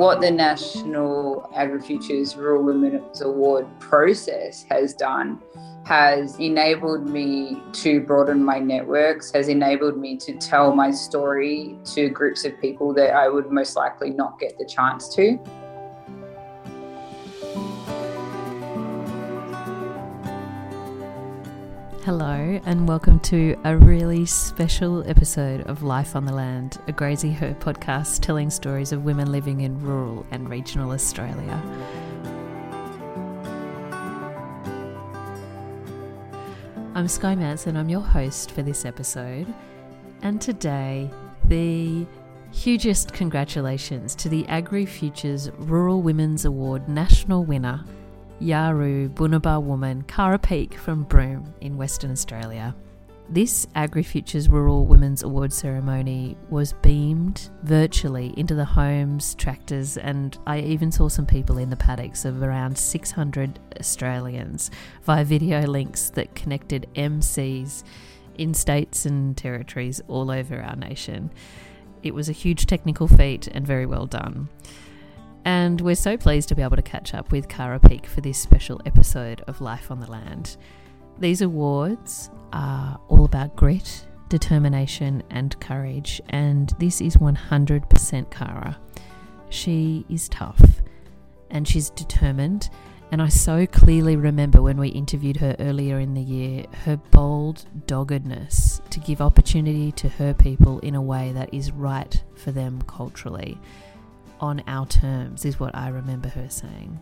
what the National AgriFutures Rural Women's Award process has done has enabled me to broaden my networks, has enabled me to tell my story to groups of people that I would most likely not get the chance to. Hello, and welcome to a really special episode of Life on the Land, a Graziher podcast telling stories of women living in rural and regional Australia. I'm Sky Manson, I'm your host for this episode, and today, the hugest congratulations to the Agri Futures Rural Women's Award national winner, Yawuru Bunuba woman Cara Peek from Broome in Western Australia. This AgriFutures Rural Women's Award ceremony was beamed virtually into the homes, tractors, and I even saw some people in the paddocks of around 600 Australians via video links that connected MCs in states and territories all over our nation. It was a huge technical feat and very well done. And we're so pleased to be able to catch up with Cara Peek for this special episode of Life on the Land. These awards are all about grit, determination, and courage, and this is 100% Cara. She is tough and she's determined. And I so clearly remember when we interviewed her earlier in the year her bold doggedness to give opportunity to her people in a way that is right for them culturally on our terms, is what I remember her saying.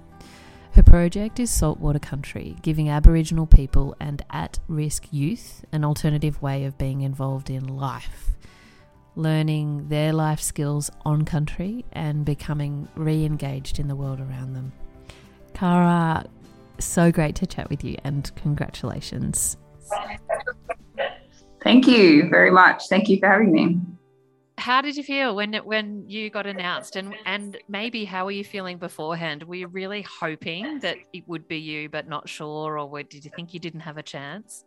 Her project is Saltwater Country, giving Aboriginal people and at risk youth an alternative way of being involved in life, learning their life skills on country and becoming re engaged in the world around them. Cara, so great to chat with you and congratulations. Thank you very much. Thank you for having me how did you feel when when you got announced? And and maybe how were you feeling beforehand? Were you really hoping that it would be you but not sure or did you think you didn't have a chance?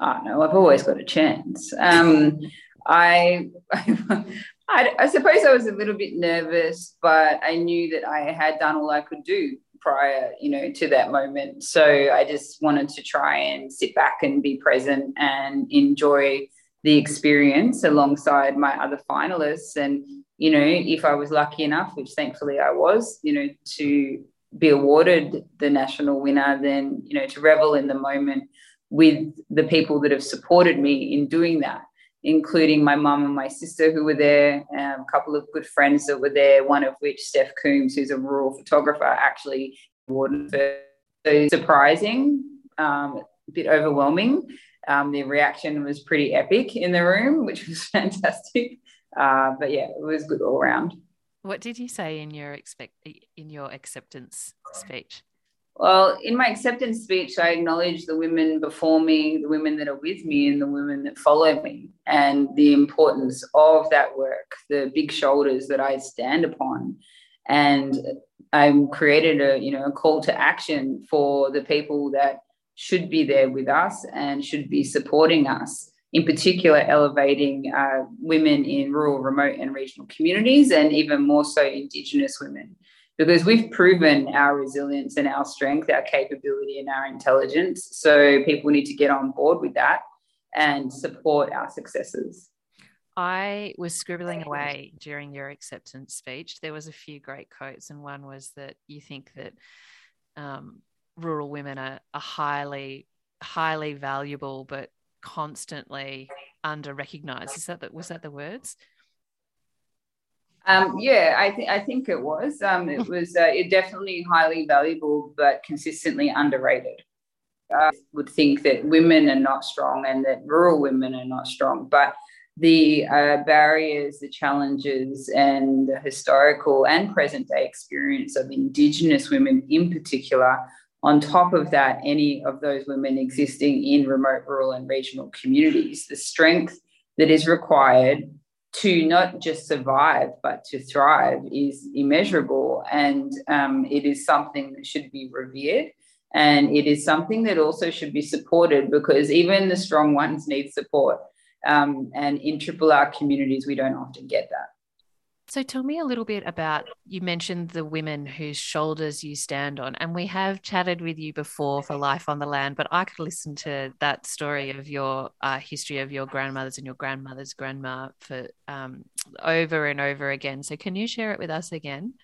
Oh no i've always got a chance. Um, I, I i suppose i was a little bit nervous but i knew that i had done all i could do prior you know to that moment. So i just wanted to try and sit back and be present and enjoy the experience alongside my other finalists. And, you know, if I was lucky enough, which thankfully I was, you know, to be awarded the national winner, then, you know, to revel in the moment with the people that have supported me in doing that, including my mum and my sister who were there, um, a couple of good friends that were there, one of which, Steph Coombs, who's a rural photographer, actually awarded for. So surprising, um, a bit overwhelming um, the reaction was pretty epic in the room, which was fantastic. Uh, but yeah, it was good all around. What did you say in your expect in your acceptance speech? Well, in my acceptance speech, I acknowledge the women before me, the women that are with me, and the women that follow me, and the importance of that work, the big shoulders that I stand upon. And I created a, you know, a call to action for the people that should be there with us and should be supporting us, in particular, elevating uh, women in rural, remote, and regional communities, and even more so, Indigenous women. Because we've proven our resilience and our strength, our capability, and our intelligence. So people need to get on board with that and support our successes. I was scribbling away during your acceptance speech. There was a few great quotes, and one was that you think that um, rural women are, are highly highly valuable but constantly under recognized is that the, was that the words um, yeah, I, th- I think it was. Um, it was uh, it definitely highly valuable, but consistently underrated. I would think that women are not strong and that rural women are not strong, but the uh, barriers, the challenges, and the historical and present day experience of Indigenous women in particular on top of that, any of those women existing in remote, rural, and regional communities, the strength that is required to not just survive, but to thrive is immeasurable. And um, it is something that should be revered. And it is something that also should be supported because even the strong ones need support. Um, and in triple R communities, we don't often get that. So tell me a little bit about you mentioned the women whose shoulders you stand on, and we have chatted with you before for Life on the Land, but I could listen to that story of your uh, history of your grandmothers and your grandmother's grandma for um, over and over again. So can you share it with us again?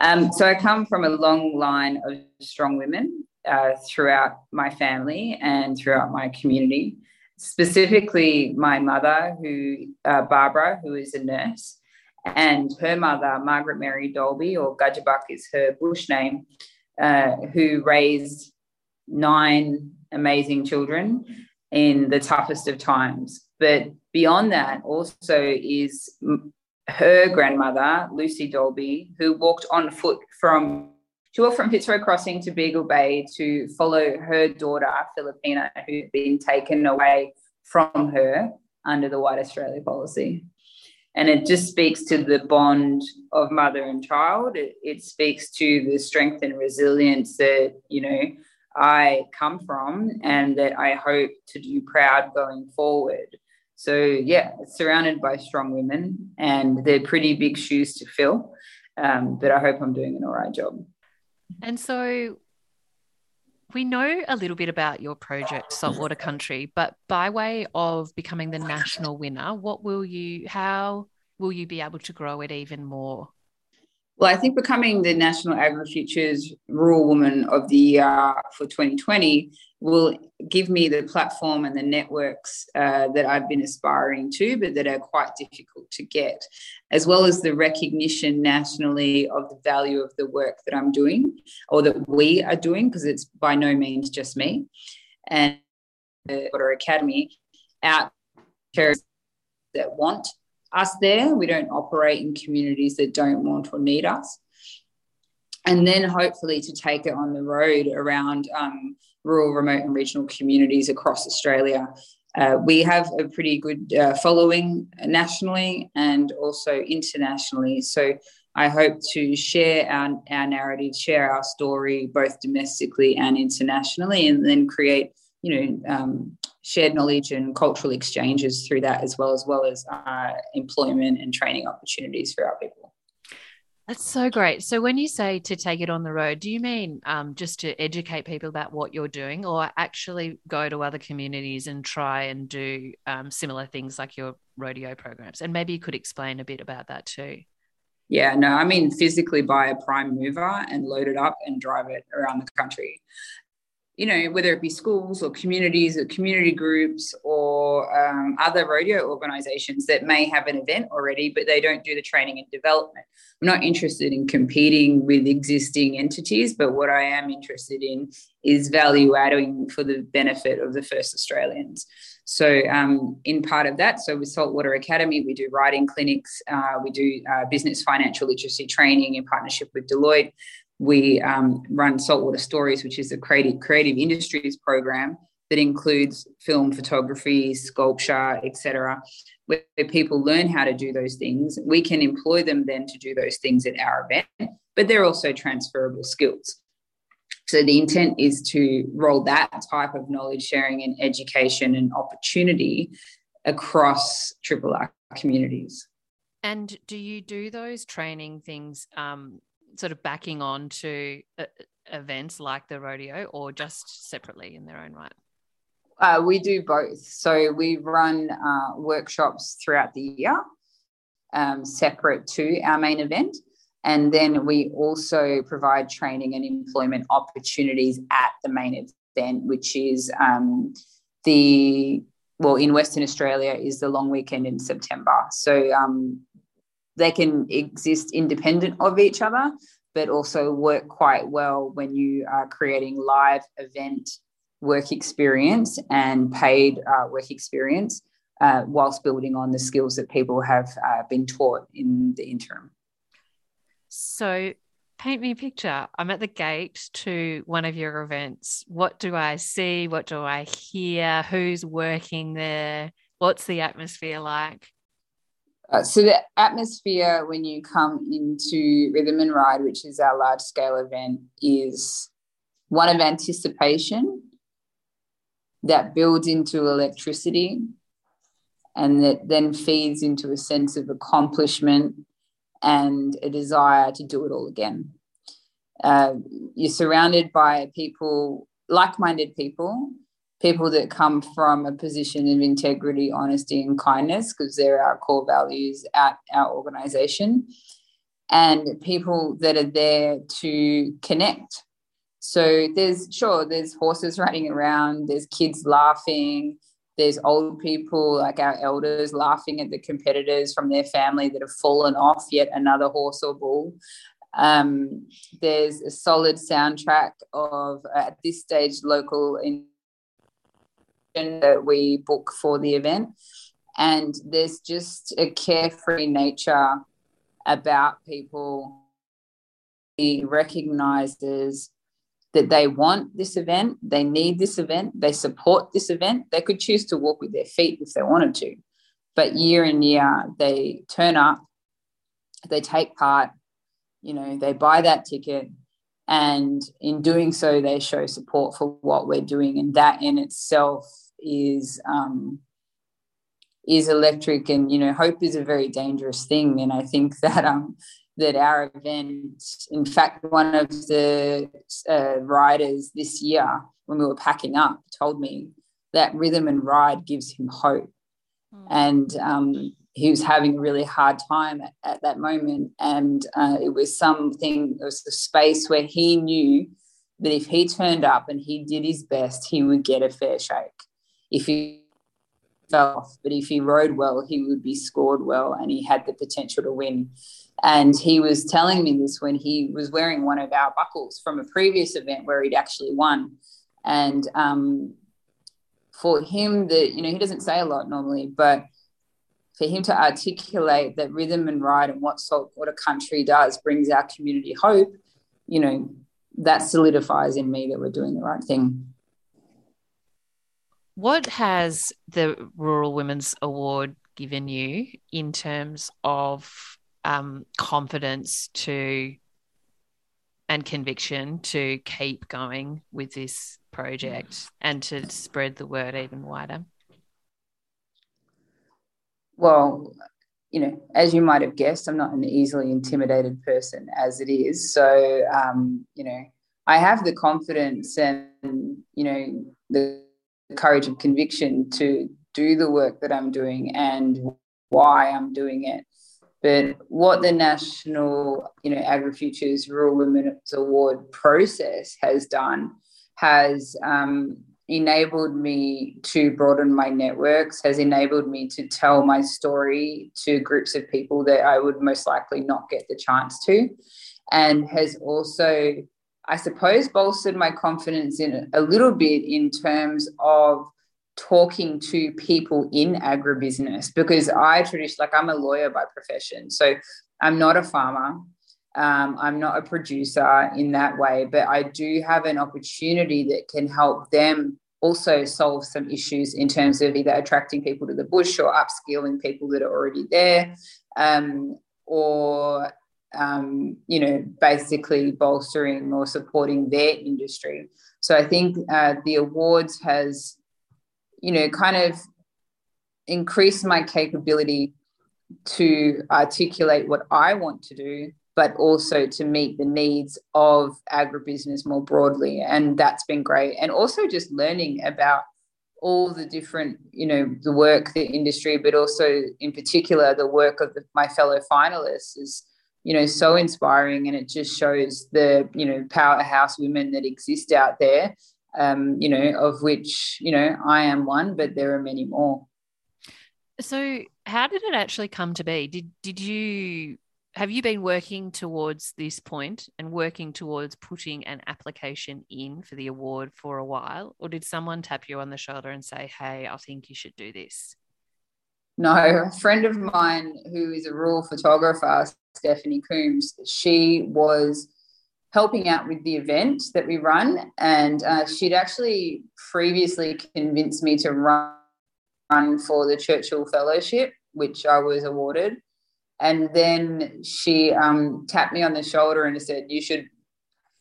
Um, so I come from a long line of strong women uh, throughout my family and throughout my community. Specifically, my mother, who uh, Barbara, who is a nurse and her mother, Margaret Mary Dolby, or Gudgebuck is her bush name, uh, who raised nine amazing children in the toughest of times. But beyond that, also is her grandmother, Lucy Dolby, who walked on foot from she walked from Fitzroy Crossing to Beagle Bay to follow her daughter, Filipina, who'd been taken away from her under the White Australia policy and it just speaks to the bond of mother and child. It, it, speaks to the strength and resilience that you know i come from and that i hope to do proud going forward. So yeah surrounded by strong women and they're pretty big shoes to fill. Um, but i hope i'm doing an all right job. And so we know a little bit about your project, Saltwater Country, but by way of becoming the national winner, what will you, how will you be able to grow it even more? Well, I think becoming the National AgriFutures Rural Woman of the Year for 2020 will give me the platform and the networks uh, that I've been aspiring to, but that are quite difficult to get, as well as the recognition nationally of the value of the work that I'm doing or that we are doing, because it's by no means just me. And the Water Academy out there that want us there. We don't operate in communities that don't want or need us. And then hopefully to take it on the road around um, rural, remote, and regional communities across Australia. Uh, we have a pretty good uh, following nationally and also internationally. So I hope to share our, our narrative, share our story both domestically and internationally, and then create, you know, um, shared knowledge and cultural exchanges through that as well as well as uh, employment and training opportunities for our people. That's so great. So when you say to take it on the road do you mean um, just to educate people about what you're doing or actually go to other communities and try and do um, similar things like your rodeo programs? And maybe you could explain a bit about that too. Yeah, no, I mean physically buy a prime mover and load it up and drive it around the country you know, whether it be schools or communities or community groups or um, other rodeo organizations that may have an event already, but they don't do the training and development. I'm not interested in competing with existing entities, but what I am interested in is value adding for the benefit of the first Australians. So, um, in part of that, so with Saltwater Academy, we do writing clinics, uh, we do uh, business financial literacy training in partnership with Deloitte we um, run Saltwater Stories, which is a creative, creative industries program that includes film, photography, sculpture, etc., where people learn how to do those things. We can employ them then to do those things at our event, but they're also transferable skills. So the intent is to roll that type of knowledge sharing and education and opportunity across Triple R communities. And do you do those training things um, sort of backing on to uh, events like the rodeo or just separately in their own right? Uh, we do both. So we run uh, workshops throughout the year, um, separate to our main event. And then we also provide training and employment opportunities at the main event, which is um, the, well, in Western Australia, is the long weekend in September. So um, they can exist independent of each other, but also work quite well when you are creating live event work experience and paid uh, work experience uh, whilst building on the skills that people have uh, been taught in the interim. So, paint me a picture. I'm at the gate to one of your events. What do I see? What do I hear? Who's working there? What's the atmosphere like? Uh, so the atmosphere when you come into Rhythm and Ride, which is our large scale event, is one of anticipation that builds into electricity and that then feeds into a sense of accomplishment and a desire to do it all again. Uh, you're surrounded by people, like minded people, people that come from a position of integrity, honesty, and kindness, because they're our core values at our organization, and people that are there to connect. So there's sure there's horses running around, there's kids laughing, there's old people like our elders laughing at the competitors from their family that have fallen off yet another horse or bull. Um, there's a solid soundtrack of at this stage local in that we book for the event, and there's just a carefree nature about people. He recognizes that they want this event, they need this event, they support this event. They could choose to walk with their feet if they wanted to, but year in year they turn up, they take part, you know, they buy that ticket, and in doing so, they show support for what we're doing, and that in itself is um, is electric. And you know, hope is a very dangerous thing, and I think that um, that our event, in fact, one of the uh, riders this year, when we were packing up, told me that rhythm and ride gives him hope. Mm. And um, he was having a really hard time at, at that moment. And uh, it was something, it was a space where he knew that if he turned up and he did his best, he would get a fair shake. If he fell off, but if he rode well, he would be scored well and he had the potential to win. And he was telling me this when he was wearing one of our buckles from a previous event where he'd actually won. And um, for him, that you know, he doesn't say a lot normally, but for him to articulate that rhythm and ride and what saltwater country does brings our community hope, you know, that solidifies in me that we're doing the right thing. What has the Rural Women's Award given you in terms of um, confidence to and conviction to keep going with this project and to spread the word even wider? Well, you know, as you might have guessed, I'm not an easily intimidated person as it is. So, um, you know, I have the confidence and, you know, the courage and conviction to do the work that I'm doing and why I'm doing it. But what the National, you know, AgriFutures Rural Women's Award process has done has um, enabled me to broaden my networks, has enabled me to tell my story to groups of people that I would most likely not get the chance to, and has also, I suppose, bolstered my confidence in a little bit in terms of talking to people in agribusiness because I traditionally, like, I'm a lawyer by profession. So I'm not a farmer. Um, I'm not a producer in that way, but I do have an opportunity that can help them also solve some issues in terms of either attracting people to the bush or upskilling people that are already there, um, or um, you know, basically bolstering or supporting their industry. So I think uh, the awards has you know, kind of increased my capability to articulate what I want to do, but also to meet the needs of agribusiness more broadly. And that's been great. And also just learning about all the different, you know, the work, the industry, but also in particular the work of the, my fellow finalists is, you know, so inspiring. And it just shows the, you know, powerhouse women that exist out there um, you know, of which, you know, I am one, but there are many more. So how did it actually come to be? Did did you have you been working towards this point and working towards putting an application in for the award for a while? Or did someone tap you on the shoulder and say, Hey, I think you should do this? No, a friend of mine who is a rural photographer, Stephanie Coombs, she was helping out with the event that we run. And uh, she'd actually previously convinced me to run, run for the Churchill Fellowship, which I was awarded. And then she um, tapped me on the shoulder and said, You should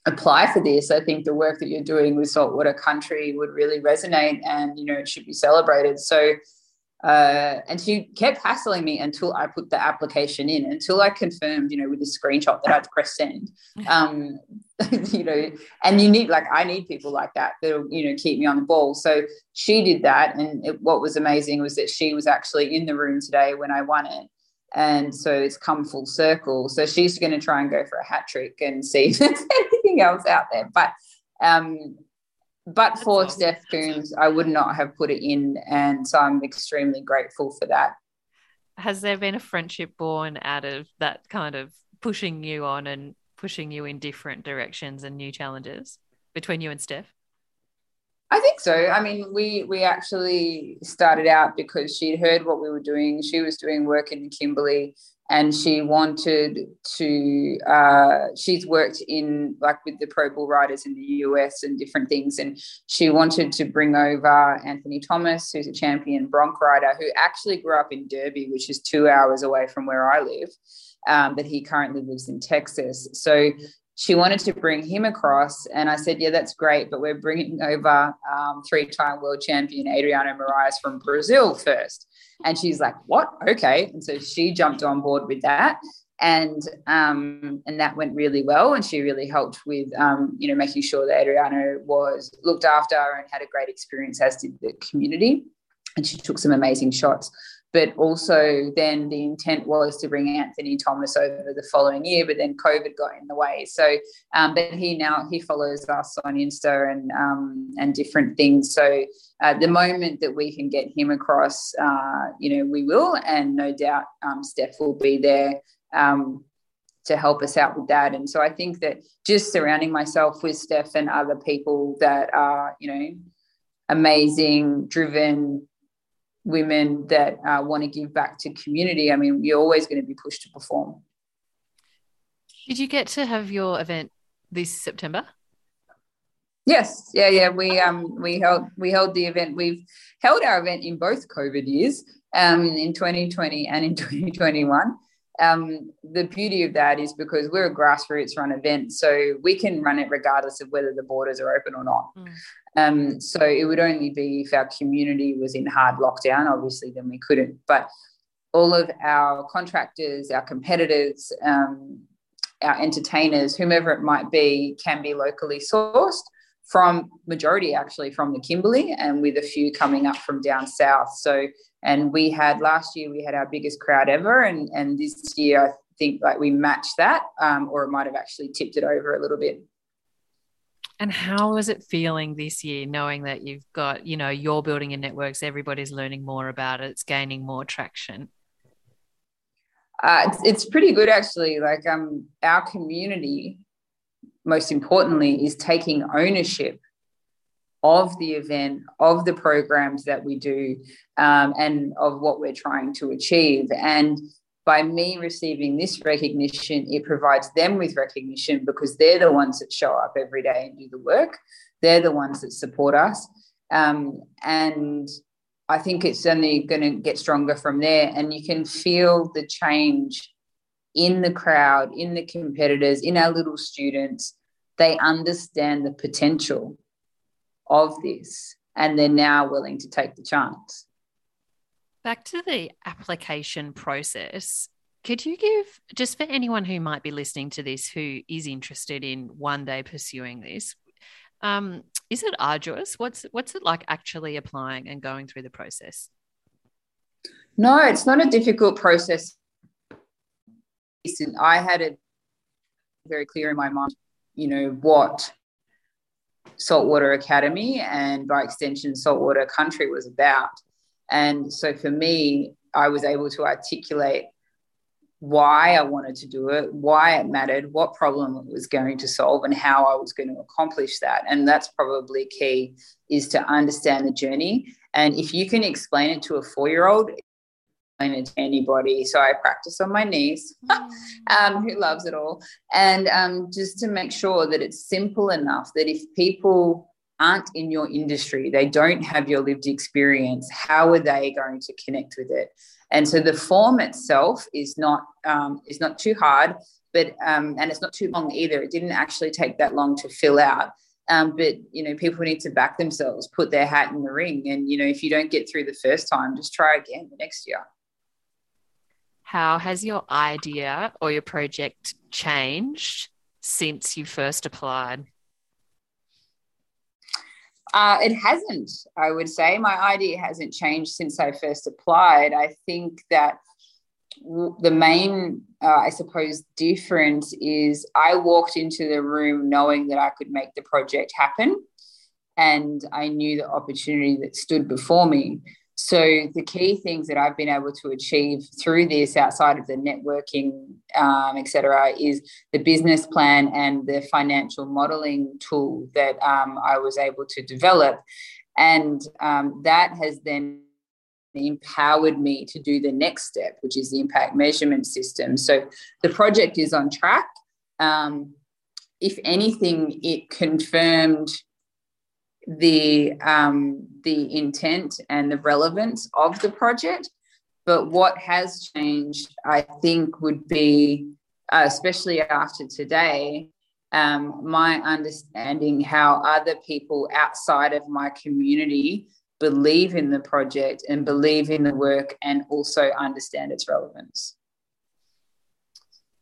apply for this. I think the work that you're doing with saltwater country would really resonate and, you know, it should be celebrated. So Uh, and she kept hassling me until I put the application in, until I confirmed, you know, with a screenshot that I'd press send. Um, you know, and you need like I need people like that that'll you know keep me on the ball. So she did that, and it, what was amazing was that she was actually in the room today when I won it, and so it's come full circle. So she's going to try and go for a hat trick and see if there's anything else out there. But um, but That's for awesome. Steph Coombs, I would not have put it in. And so I'm extremely grateful for that. Has there been a friendship born out of that kind of pushing you on and pushing you in different directions and new challenges between you and Steph? I think so. I mean, we we actually started out because she'd heard what we were doing. She was doing work in Kimberley and she wanted to uh, she's worked in like with the pro bull riders in the us and different things and she wanted to bring over anthony thomas who's a champion bronc rider who actually grew up in derby which is two hours away from where i live um, but he currently lives in texas so she wanted to bring him across and i said yeah that's great but we're bringing over um, three-time world champion adriano moraes from brazil first and she's like, what? Okay. And so she jumped on board with that. And um, and that went really well, and she really helped with um, you know making sure that Adriano was looked after and had a great experience, as did the community. And she took some amazing shots but also then the intent was to bring Anthony Thomas over the following year, but then COVID got in the way. So, um, but he now he follows us on Insta and um, and different things. So, uh, the moment that we can get him across, uh, you know, we will, and no doubt um, Steph will be there. Um, to help us out with that. And so I think that just surrounding myself with Steph and other people that are, you know, amazing, driven, women that uh, want to give back to community, I mean, you're always going to be pushed to perform. Did you get to have your event this September? Yes, yeah, yeah. We um we held we held the event. We've held our event in both COVID years, um, in 2020 and in 2021. Um, the beauty of that is because we're a grassroots run event, so we can run it regardless of whether the borders are open or not. Mm. Um, so it would only be if our community was in hard lockdown, obviously, then we couldn't. But all of our contractors, our competitors, um, our entertainers, whomever it might be, can be locally sourced from majority actually from the Kimberley and with a few coming up from down south. So, and we had last year, we had our biggest crowd ever. And, and this year, I think like we matched that, um, or it might have actually tipped it over a little bit. And how is it feeling this year, knowing that you've got, you know, you're building your networks, everybody's learning more about it, it's gaining more traction? Uh, it's, it's pretty good actually. Like um, our community, most importantly, is taking ownership of the event, of the programs that we do, um, and of what we're trying to achieve. And by me receiving this recognition, it provides them with recognition because they're the ones that show up every day and do the work. They're the ones that support us. Um, and I think it's only going to get stronger from there. And you can feel the change in the crowd, in the competitors, in our little students. They understand the potential of this and they're now willing to take the chance. Back to the application process. Could you give, just for anyone who might be listening to this who is interested in one day pursuing this, um, is it arduous? What's what's it like actually applying and going through the process? No, it's not a difficult process. I had it very clear in my mind, you know, what Saltwater Academy and by extension Saltwater Country was about. And so for me, I was able to articulate why I wanted to do it, why it mattered, what problem it was going to solve, and how I was going to accomplish that. And that's probably key is to understand the journey. And if you can explain it to a four year old, to anybody. So I practice on my niece, mm. um, who loves it all. And um, just to make sure that it's simple enough that if people aren't in your industry, they don't have your lived experience, how are they going to connect with it? And so the form itself is not um, is not too hard, but um, and it's not too long either. It didn't actually take that long to fill out. Um, but you know, people need to back themselves, put their hat in the ring, and you know, if you don't get through the first time, just try again the next year. How has your idea or your project changed since you first applied? Uh, it hasn't, I would say. My idea hasn't changed since I first applied. I think that the main, uh, I suppose, difference is I walked into the room knowing that I could make the project happen. And I knew the opportunity that stood before me. So the key things that I've been able to achieve through this, outside of the networking, um, etc., is the business plan and the financial modeling tool that um, I was able to develop, and um, that has then empowered me to do the next step, which is the impact measurement system. So the project is on track. Um, if anything, it confirmed the um, the intent and the relevance of the project. But what has changed, I think, would be, uh, especially after today, um, my understanding how other people outside of my community believe in the project and believe in the work and also understand its relevance.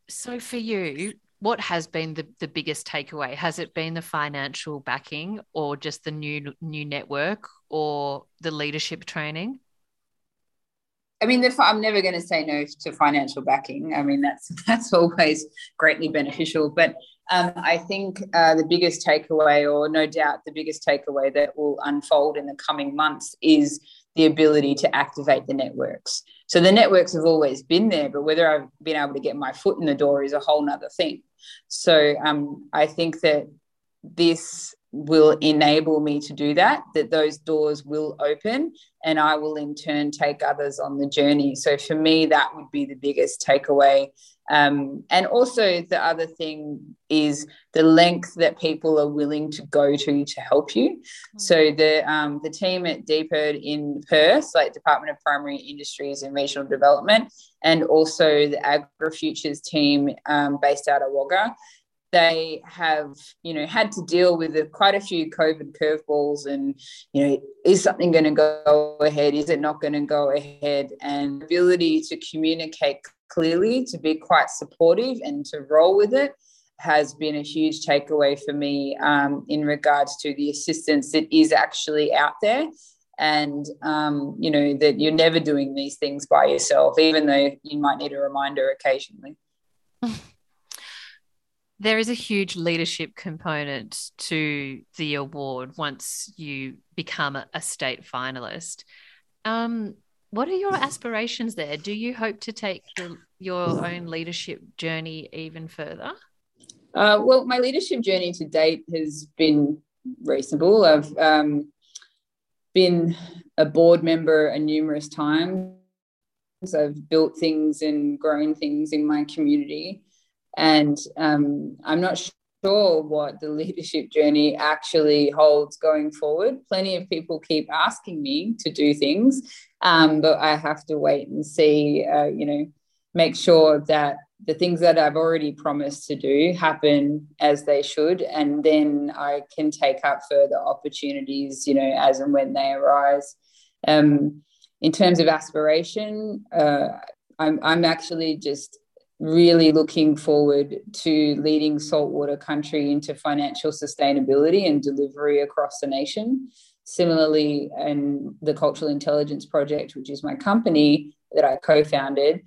So, for you, what has been the, the biggest takeaway? Has it been the financial backing or just the new new network or the leadership training? I mean, I'm never going to say no to financial backing. I mean, that's that's always greatly beneficial. But um, I think uh, the biggest takeaway, or no doubt the biggest takeaway that will unfold in the coming months, is the ability to activate the networks. So the networks have always been there, but whether I've been able to get my foot in the door is a whole nother thing. So um, I think that this will enable me to do that, that those doors will open and I will in turn take others on the journey. So for me, that would be the biggest takeaway. Um, and also, the other thing is the length that people are willing to go to to help you. Mm-hmm. So the um, the team at DPIRD in Perth, like Department of Primary Industries and Regional Development, and also the Agri Futures team um, based out of Wagga, they have you know had to deal with a, quite a few covid curveballs and you know is something going to go ahead? Is it not going to go ahead? And ability to communicate clearly to be quite supportive and to roll with it has been a huge takeaway for me um, in regards to the assistance that is actually out there. And um, you know that you're never doing these things by yourself even though you might need a reminder occasionally there is a huge leadership component to the award once you become a, state finalist. Um, what are your aspirations there? Do you hope to take the, your own leadership journey even further? Uh, well, my leadership journey to date has been reasonable. I've um, been a board member a numerous times. I've built things and grown things in my community. And um, I'm not sure what the leadership journey actually holds going forward. Plenty of people keep asking me to do things, um, but I have to wait and see, uh, you know, make sure that the things that I've already promised to do happen as they should, and then I can take up further opportunities, you know, as and when they arise. Um, in terms of aspiration, uh, I'm, I'm actually just really looking forward to leading saltwater country into financial sustainability and delivery across the nation. Similarly, in the Cultural Intelligence Project, which is my company that I co founded,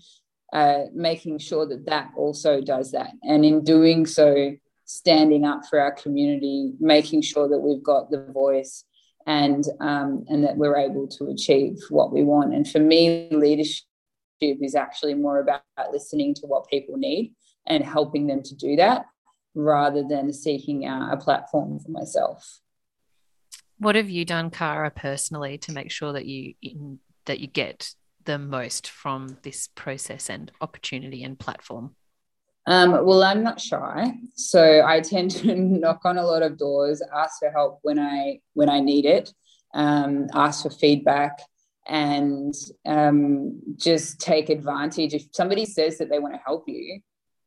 uh, making sure that that also does that. And in doing so, standing up for our community, making sure that we've got the voice and um, and that we're able to achieve what we want. And for me, leadership is actually more about listening to what people need and helping them to do that rather than seeking out a platform for myself. What have you done, Cara, personally, to make sure that you that you get the most from this process and opportunity and platform? Um, well, I'm not shy, so I tend to knock on a lot of doors, ask for help when I when I need it, um, ask for feedback, and um, just take advantage. If somebody says that they want to help you,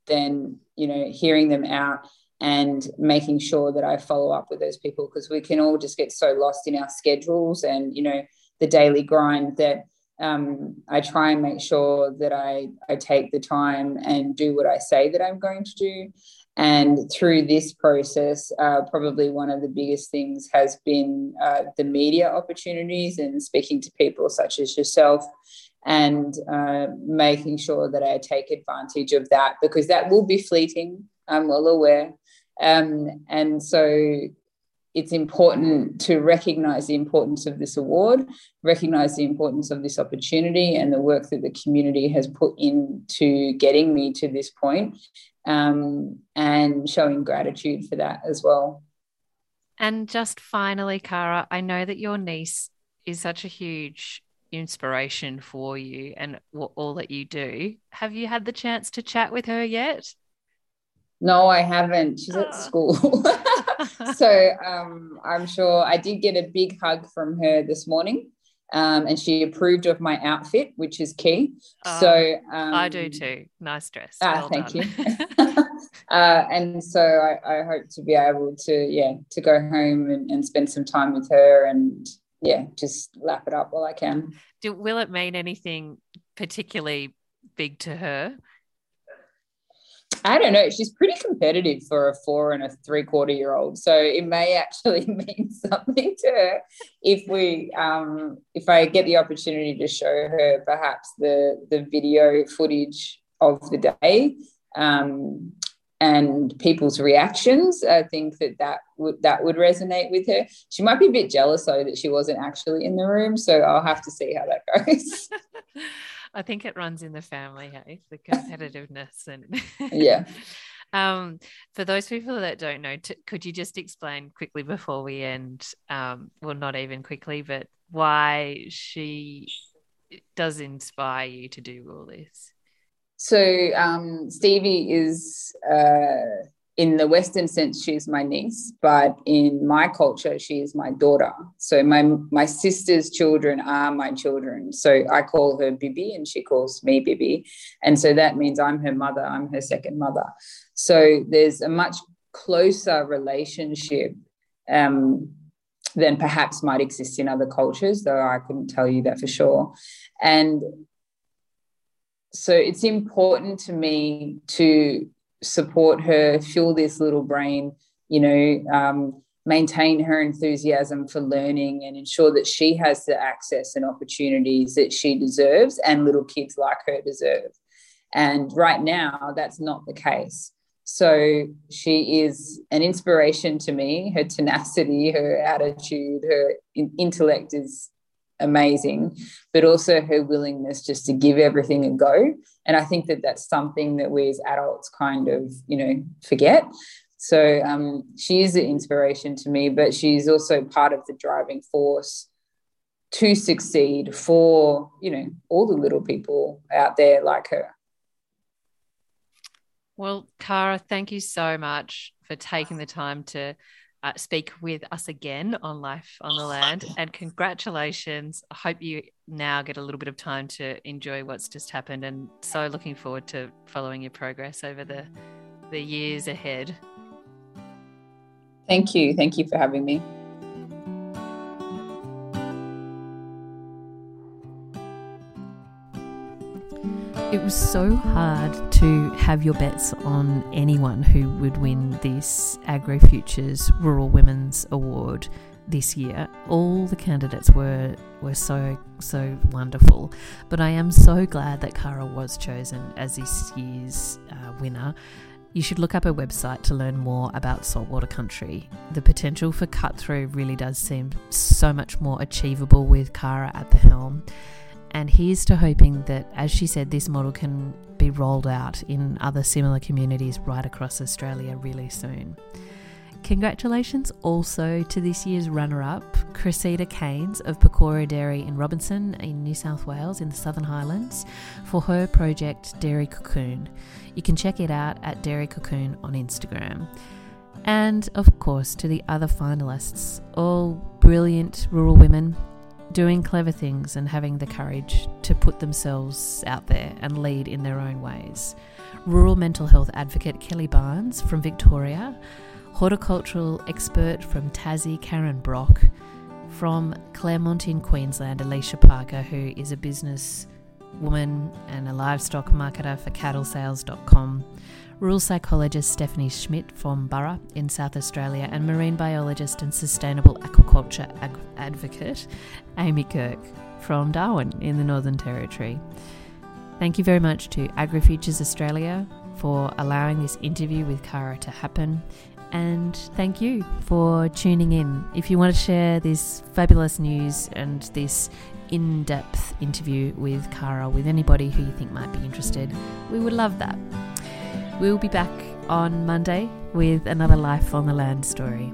then you know hearing them out and making sure that I follow up with those people because we can all just get so lost in our schedules and you know the daily grind that um, I try and make sure that I I take the time and do what I say that I'm going to do. And through this process, uh, probably one of the biggest things has been uh, the media opportunities and speaking to people such as yourself and uh, making sure that I take advantage of that because that will be fleeting. I'm well aware. Um, and so it's important to recognize the importance of this award, recognize the importance of this opportunity and the work that the community has put into getting me to this point, um, and showing gratitude for that as well. And just finally, Cara, I know that your niece is such a huge inspiration for you and all that you do. Have you had the chance to chat with her yet? No, I haven't. She's at ah. school. so um, I'm sure I did get a big hug from her this morning. Um, and she approved of my outfit, which is key. Uh, so um, I do too. Nice dress. Ah, well thank done. you. uh, and so I, I, hope to be able to, yeah, to go home and, and, spend some time with her and yeah, just lap it up while I can. Do, will it mean anything particularly big to her? I don't know. She's pretty competitive for a four and a three quarter year old. So it may actually mean something to her if we um if I get the opportunity to show her perhaps the the video footage of the day um and people's reactions. I think that that would that would resonate with her. She might be a bit jealous though that she wasn't actually in the room, so I'll have to see how that goes. I think it runs in the family, hey, the competitiveness and yeah. um, for those people that don't know, t- could you just explain quickly before we end? Um, well, not even quickly, but why she does inspire you to do all this? So um, Stevie is uh, in the Western sense, she's my niece, but in my culture, she is my daughter. So my my sister's children are my children. So I call her Bibi, and she calls me Bibi, and so that means I'm her mother. I'm her second mother. So there's a much closer relationship um, than perhaps might exist in other cultures, though I couldn't tell you that for sure. And so it's important to me to support her, fuel this little brain, you know, um, maintain her enthusiasm for learning and ensure that she has the access and opportunities that she deserves and little kids like her deserve. And right now, that's not the case. So she is an inspiration to me. Her tenacity, her attitude, her intellect is amazing, but also her willingness just to give everything a go. And I think that that's something that we as adults kind of, you know, forget. So um, she is an inspiration to me, but she's also part of the driving force to succeed for, you know, all the little people out there like her. Well, Cara, thank you so much for taking the time to uh, speak with us again on Life on the Land. And congratulations. I hope you now get a little bit of time to enjoy what's just happened. And so looking forward to following your progress over the, the years ahead. Thank you. Thank you for having me. It was so hard to have your bets on anyone who would win this AgriFutures Rural Women's Award this year. All the candidates were were so so wonderful, but I am so glad that Cara was chosen as this year's uh, winner. You should look up her website to learn more about saltwater country. The potential for cut through really does seem so much more achievable with Cara at the helm. And here's to hoping that, as she said, this model can be rolled out in other similar communities right across Australia really soon. Congratulations also to this year's runner up, Cressida Cains of Pecora Dairy in Robertson in New South Wales in the Southern Highlands for her project Dairy Cocoon. You can check it out at Dairy Cocoon on Instagram. And of course, to the other finalists, all brilliant rural women doing clever things and having the courage to put themselves out there and lead in their own ways. Rural mental health advocate Kelly Barnes from Victoria, horticultural expert from Tassie Karen Brock, from Claremont in Queensland Alicia Parker, who is a business woman and a livestock marketer for cattlesales.com rural psychologist Stephanie Schmidt from Burra in South Australia, and marine biologist and sustainable aquaculture ag- advocate Amy Kirk from Darwin in the Northern Territory. Thank you very much to AgriFutures Australia for allowing this interview with Cara to happen. And thank you for tuning in. If you want to share this fabulous news and this in depth interview with Cara with anybody who you think might be interested, we would love that. We'll be back on Monday with another Life on the Land story.